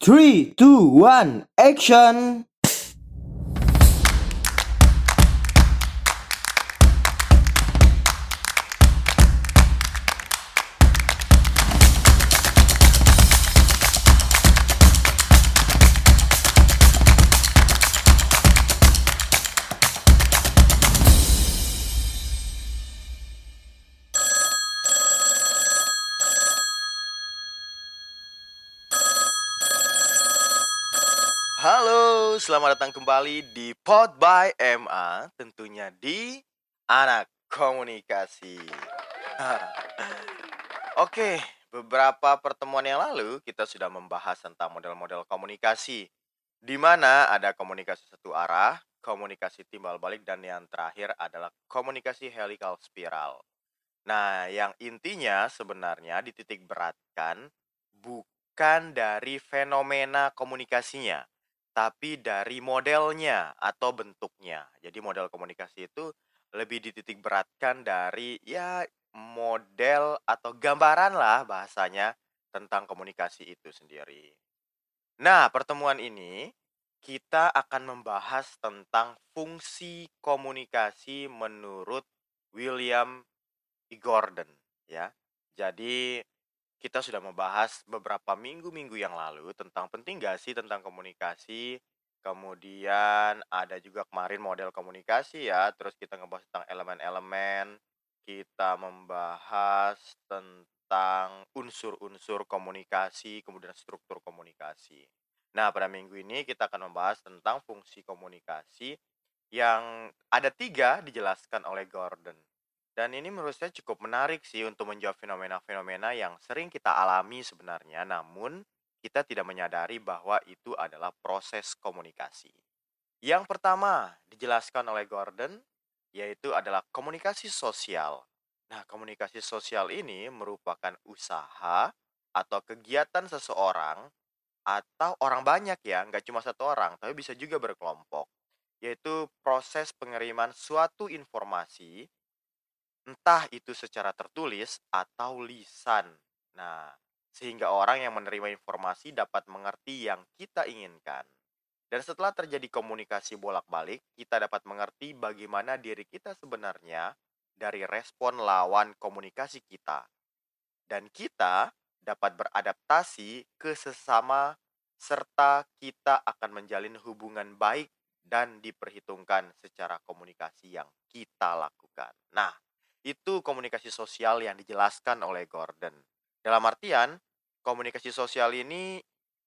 Three, two, one, action! Halo, selamat datang kembali di Pod by MA, tentunya di Anak Komunikasi. Oke, beberapa pertemuan yang lalu kita sudah membahas tentang model-model komunikasi, di mana ada komunikasi satu arah, komunikasi timbal balik, dan yang terakhir adalah komunikasi helical spiral. Nah, yang intinya sebenarnya dititik beratkan bukan dari fenomena komunikasinya, tapi dari modelnya atau bentuknya. Jadi model komunikasi itu lebih dititik beratkan dari ya model atau gambaran lah bahasanya tentang komunikasi itu sendiri. Nah, pertemuan ini kita akan membahas tentang fungsi komunikasi menurut William E. Gordon ya. Jadi kita sudah membahas beberapa minggu-minggu yang lalu tentang penting gak sih tentang komunikasi. Kemudian ada juga kemarin model komunikasi ya. Terus kita ngebahas tentang elemen-elemen. Kita membahas tentang unsur-unsur komunikasi, kemudian struktur komunikasi. Nah, pada minggu ini kita akan membahas tentang fungsi komunikasi yang ada tiga dijelaskan oleh Gordon. Dan ini menurut saya cukup menarik sih untuk menjawab fenomena-fenomena yang sering kita alami sebenarnya, namun kita tidak menyadari bahwa itu adalah proses komunikasi. Yang pertama dijelaskan oleh Gordon yaitu adalah komunikasi sosial. Nah, komunikasi sosial ini merupakan usaha atau kegiatan seseorang atau orang banyak ya, nggak cuma satu orang, tapi bisa juga berkelompok, yaitu proses pengiriman suatu informasi entah itu secara tertulis atau lisan. Nah, sehingga orang yang menerima informasi dapat mengerti yang kita inginkan. Dan setelah terjadi komunikasi bolak-balik, kita dapat mengerti bagaimana diri kita sebenarnya dari respon lawan komunikasi kita. Dan kita dapat beradaptasi ke sesama serta kita akan menjalin hubungan baik dan diperhitungkan secara komunikasi yang kita lakukan. Nah, itu komunikasi sosial yang dijelaskan oleh Gordon. Dalam artian, komunikasi sosial ini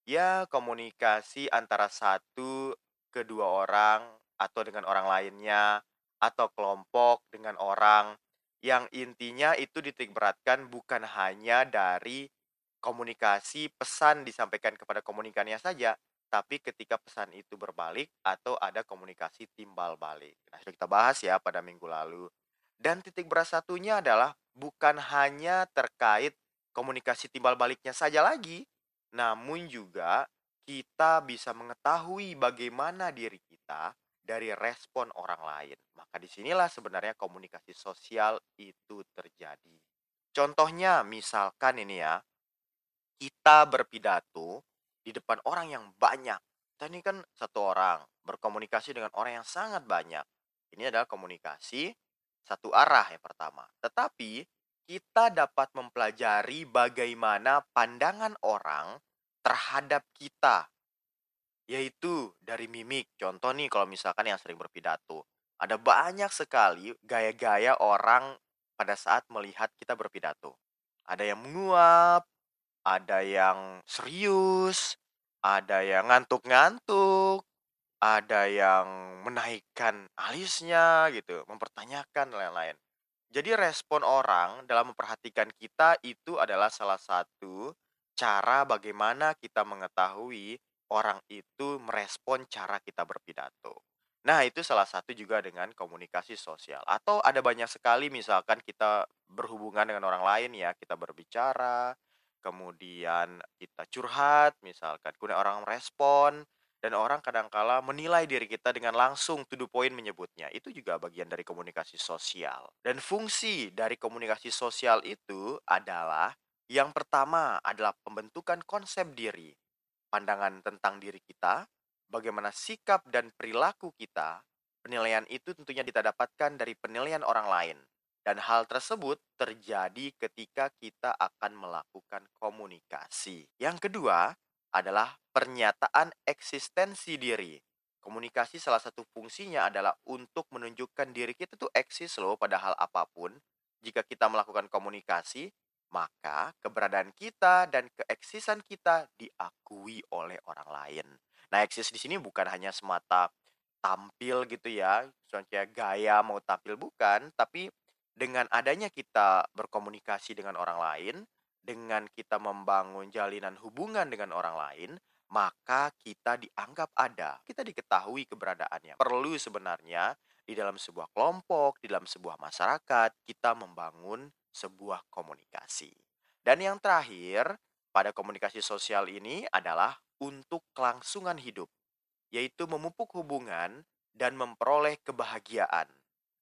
ya komunikasi antara satu kedua orang atau dengan orang lainnya atau kelompok dengan orang yang intinya itu dititik beratkan bukan hanya dari komunikasi pesan disampaikan kepada komunikannya saja, tapi ketika pesan itu berbalik atau ada komunikasi timbal balik. Nah, sudah kita bahas ya pada minggu lalu. Dan titik berat satunya adalah bukan hanya terkait komunikasi timbal baliknya saja lagi, namun juga kita bisa mengetahui bagaimana diri kita dari respon orang lain. Maka di sinilah sebenarnya komunikasi sosial itu terjadi. Contohnya misalkan ini ya, kita berpidato di depan orang yang banyak. Kita ini kan satu orang berkomunikasi dengan orang yang sangat banyak. Ini adalah komunikasi satu arah yang pertama. Tetapi kita dapat mempelajari bagaimana pandangan orang terhadap kita. Yaitu dari mimik. Contoh nih kalau misalkan yang sering berpidato. Ada banyak sekali gaya-gaya orang pada saat melihat kita berpidato. Ada yang menguap, ada yang serius, ada yang ngantuk-ngantuk, ada yang menaikkan alisnya gitu, mempertanyakan lain-lain. Jadi respon orang dalam memperhatikan kita itu adalah salah satu cara bagaimana kita mengetahui orang itu merespon cara kita berpidato. Nah, itu salah satu juga dengan komunikasi sosial. Atau ada banyak sekali misalkan kita berhubungan dengan orang lain ya, kita berbicara, kemudian kita curhat misalkan, kemudian orang merespon, dan orang kadangkala menilai diri kita dengan langsung to the point menyebutnya. Itu juga bagian dari komunikasi sosial. Dan fungsi dari komunikasi sosial itu adalah yang pertama adalah pembentukan konsep diri. pandangan tentang diri kita, bagaimana sikap dan perilaku kita, penilaian itu tentunya kita dapatkan dari penilaian orang lain. Dan hal tersebut terjadi ketika kita akan melakukan komunikasi. Yang kedua adalah pernyataan eksistensi diri. Komunikasi salah satu fungsinya adalah untuk menunjukkan diri kita tuh eksis loh pada hal apa pun. Jika kita melakukan komunikasi, maka keberadaan kita dan keeksisan kita diakui oleh orang lain. Nah, eksis di sini bukan hanya semata tampil gitu ya, misalnya gaya mau tampil bukan, tapi dengan adanya kita berkomunikasi dengan orang lain, dengan kita membangun jalinan hubungan dengan orang lain, maka kita dianggap ada, kita diketahui keberadaannya. Perlu sebenarnya di dalam sebuah kelompok, di dalam sebuah masyarakat, kita membangun sebuah komunikasi. Dan yang terakhir, pada komunikasi sosial ini adalah untuk kelangsungan hidup, yaitu memupuk hubungan dan memperoleh kebahagiaan.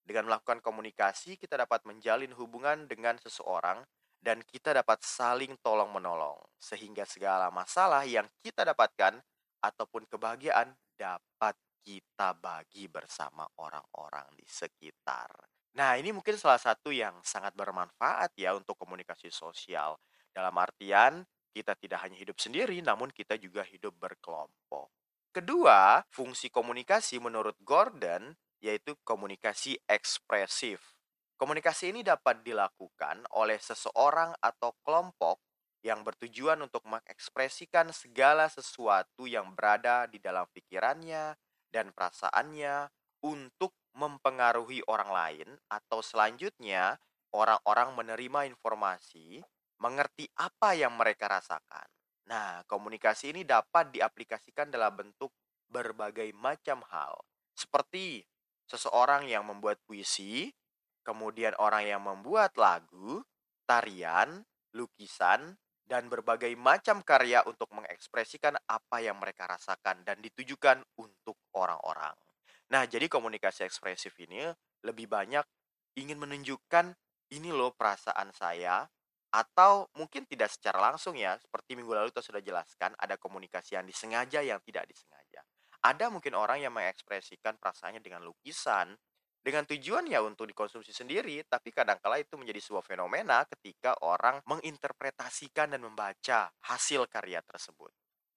Dengan melakukan komunikasi, kita dapat menjalin hubungan dengan seseorang dan kita dapat saling tolong-menolong, sehingga segala masalah yang kita dapatkan ataupun kebahagiaan dapat kita bagi bersama orang-orang di sekitar. Nah, ini mungkin salah satu yang sangat bermanfaat ya untuk komunikasi sosial. Dalam artian, kita tidak hanya hidup sendiri, namun kita juga hidup berkelompok. Kedua, fungsi komunikasi menurut Gordon yaitu komunikasi ekspresif. Komunikasi ini dapat dilakukan oleh seseorang atau kelompok yang bertujuan untuk mengekspresikan segala sesuatu yang berada di dalam pikirannya dan perasaannya untuk mempengaruhi orang lain atau selanjutnya orang-orang menerima informasi, mengerti apa yang mereka rasakan. Nah, komunikasi ini dapat diaplikasikan dalam bentuk berbagai macam hal, seperti seseorang yang membuat puisi, kemudian orang yang membuat lagu, tarian, lukisan, dan berbagai macam karya untuk mengekspresikan apa yang mereka rasakan dan ditujukan untuk orang-orang. Nah, jadi komunikasi ekspresif ini lebih banyak ingin menunjukkan ini loh perasaan saya atau mungkin tidak secara langsung ya, seperti minggu lalu kita sudah jelaskan ada komunikasi yang disengaja yang tidak disengaja. Ada mungkin orang yang mengekspresikan perasaannya dengan lukisan, dengan tujuan ya untuk dikonsumsi sendiri, tapi kadangkala itu menjadi sebuah fenomena ketika orang menginterpretasikan dan membaca hasil karya tersebut.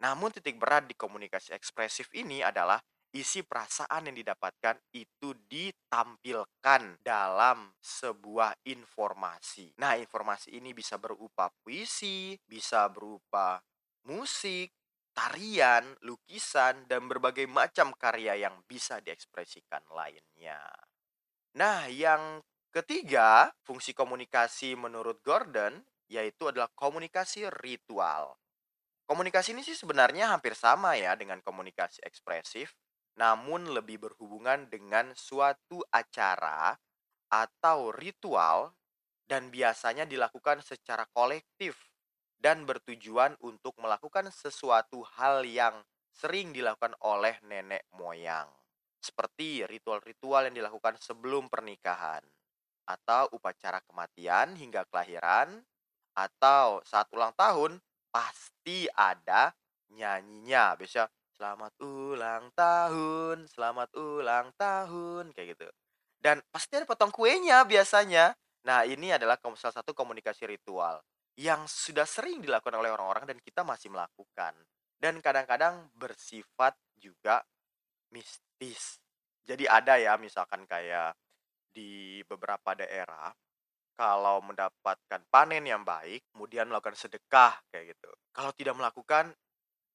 Namun titik berat di komunikasi ekspresif ini adalah isi perasaan yang didapatkan itu ditampilkan dalam sebuah informasi. Nah, informasi ini bisa berupa puisi, bisa berupa musik, tarian, lukisan, dan berbagai macam karya yang bisa diekspresikan lainnya. Nah, yang ketiga, fungsi komunikasi menurut Gordon yaitu adalah komunikasi ritual. Komunikasi ini sih sebenarnya hampir sama ya dengan komunikasi ekspresif, namun lebih berhubungan dengan suatu acara atau ritual dan biasanya dilakukan secara kolektif dan bertujuan untuk melakukan sesuatu hal yang sering dilakukan oleh nenek moyang, seperti ritual-ritual yang dilakukan sebelum pernikahan, atau upacara kematian hingga kelahiran, atau saat ulang tahun pasti ada nyanyinya, biasanya selamat ulang tahun, selamat ulang tahun, kayak gitu. Dan pasti ada potong kuenya biasanya. Nah, ini adalah salah satu komunikasi ritual yang sudah sering dilakukan oleh orang-orang dan kita masih melakukan. Dan kadang-kadang bersifat juga mistis. Jadi ada ya misalkan kayak di beberapa daerah kalau mendapatkan panen yang baik, kemudian melakukan sedekah kayak gitu. Kalau tidak melakukan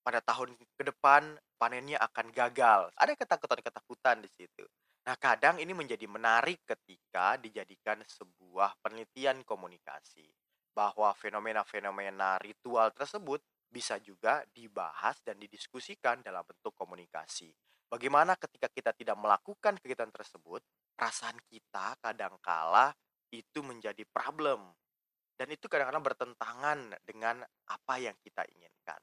pada tahun ke depan panennya akan gagal. Ada ketakutan-ketakutan di situ. Nah, kadang ini menjadi menarik ketika dijadikan sebuah penelitian komunikasi bahwa fenomena-fenomena ritual tersebut bisa juga dibahas dan didiskusikan dalam bentuk komunikasi. Bagaimana ketika kita tidak melakukan kegiatan tersebut, perasaan kita kadangkala itu menjadi problem. Dan itu kadang-kadang bertentangan dengan apa yang kita inginkan.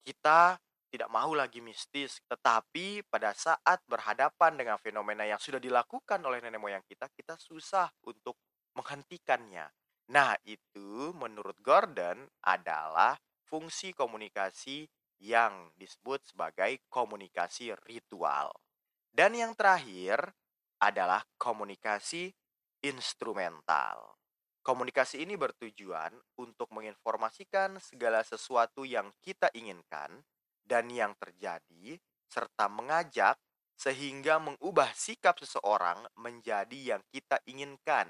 Kita tidak mau lagi mistis, tetapi pada saat berhadapan dengan fenomena yang sudah dilakukan oleh nenek moyang kita, kita susah untuk menghentikannya. Nah, itu menurut Gordon adalah fungsi komunikasi yang disebut sebagai komunikasi ritual. Dan yang terakhir adalah komunikasi instrumental. Komunikasi ini bertujuan untuk menginformasikan segala sesuatu yang kita inginkan dan yang terjadi, serta mengajak sehingga mengubah sikap seseorang menjadi yang kita inginkan.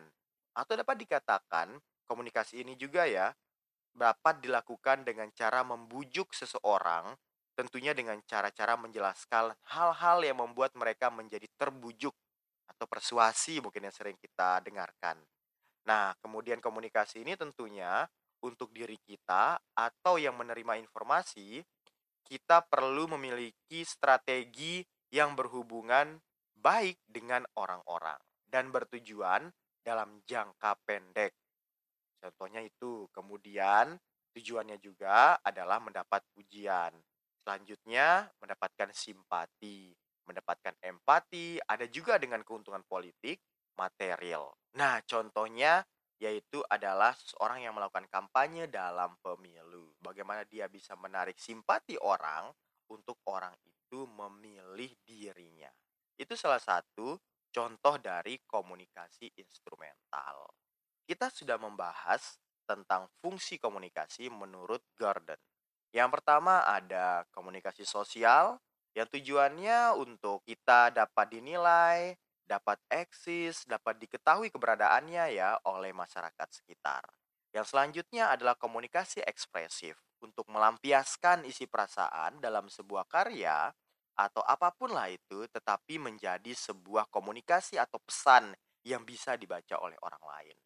Atau dapat dikatakan, komunikasi ini juga ya dapat dilakukan dengan cara membujuk seseorang tentunya dengan cara-cara menjelaskan hal-hal yang membuat mereka menjadi terbujuk atau persuasi mungkin yang sering kita dengarkan. Nah, kemudian komunikasi ini tentunya untuk diri kita atau yang menerima informasi, kita perlu memiliki strategi yang berhubungan baik dengan orang-orang dan bertujuan dalam jangka pendek. Contohnya itu. Kemudian tujuannya juga adalah mendapat pujian. Selanjutnya, mendapatkan simpati, mendapatkan empati, ada juga dengan keuntungan politik, material. Nah, contohnya yaitu adalah seseorang yang melakukan kampanye dalam pemilu. Bagaimana dia bisa menarik simpati orang untuk orang itu memilih dirinya. Itu salah satu contoh dari komunikasi instrumental. Kita sudah membahas tentang fungsi komunikasi menurut Gordon. Yang pertama ada komunikasi sosial yang tujuannya untuk kita dapat dinilai, dapat eksis, dapat diketahui keberadaannya ya oleh masyarakat sekitar. Yang selanjutnya adalah komunikasi ekspresif untuk melampiaskan isi perasaan dalam sebuah karya atau apa pun lah itu tetapi menjadi sebuah komunikasi atau pesan yang bisa dibaca oleh orang lain.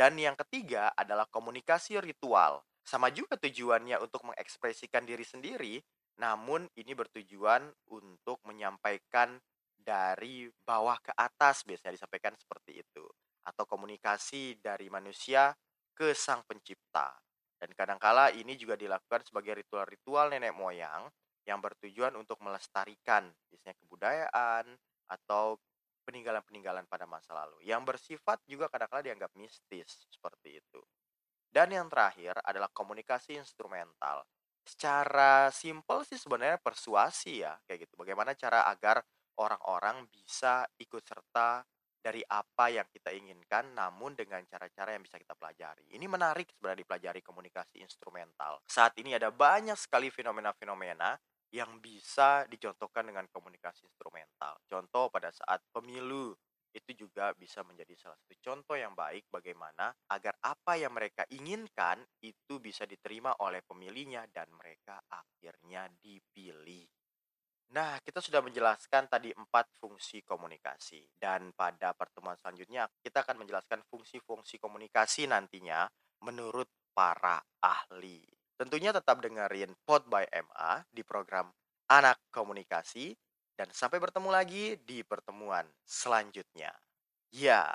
Dan yang ketiga adalah komunikasi ritual sama juga tujuannya untuk mengekspresikan diri sendiri, namun ini bertujuan untuk menyampaikan dari bawah ke atas biasanya disampaikan seperti itu atau komunikasi dari manusia ke sang pencipta. Dan kadangkala ini juga dilakukan sebagai ritual-ritual nenek moyang yang bertujuan untuk melestarikan biasanya kebudayaan atau peninggalan-peninggalan pada masa lalu yang bersifat juga kadang-kala dianggap mistis seperti itu. Dan yang terakhir adalah komunikasi instrumental. Secara simpel sih sebenarnya persuasi ya, kayak gitu. Bagaimana cara agar orang-orang bisa ikut serta dari apa yang kita inginkan, namun dengan cara-cara yang bisa kita pelajari. Ini menarik sebenarnya dipelajari komunikasi instrumental. Saat ini ada banyak sekali fenomena-fenomena yang bisa dicontohkan dengan komunikasi instrumental. Contoh pada saat pemilu itu juga bisa menjadi salah satu contoh yang baik bagaimana agar apa yang mereka inginkan itu bisa diterima oleh pemilihnya dan mereka akhirnya dipilih. Nah, kita sudah menjelaskan tadi empat fungsi komunikasi dan pada pertemuan selanjutnya kita akan menjelaskan fungsi-fungsi komunikasi nantinya menurut para ahli. Tentunya tetap dengerin Pod by MA di program Anak Komunikasi dan sampai bertemu lagi di pertemuan selanjutnya. Ya.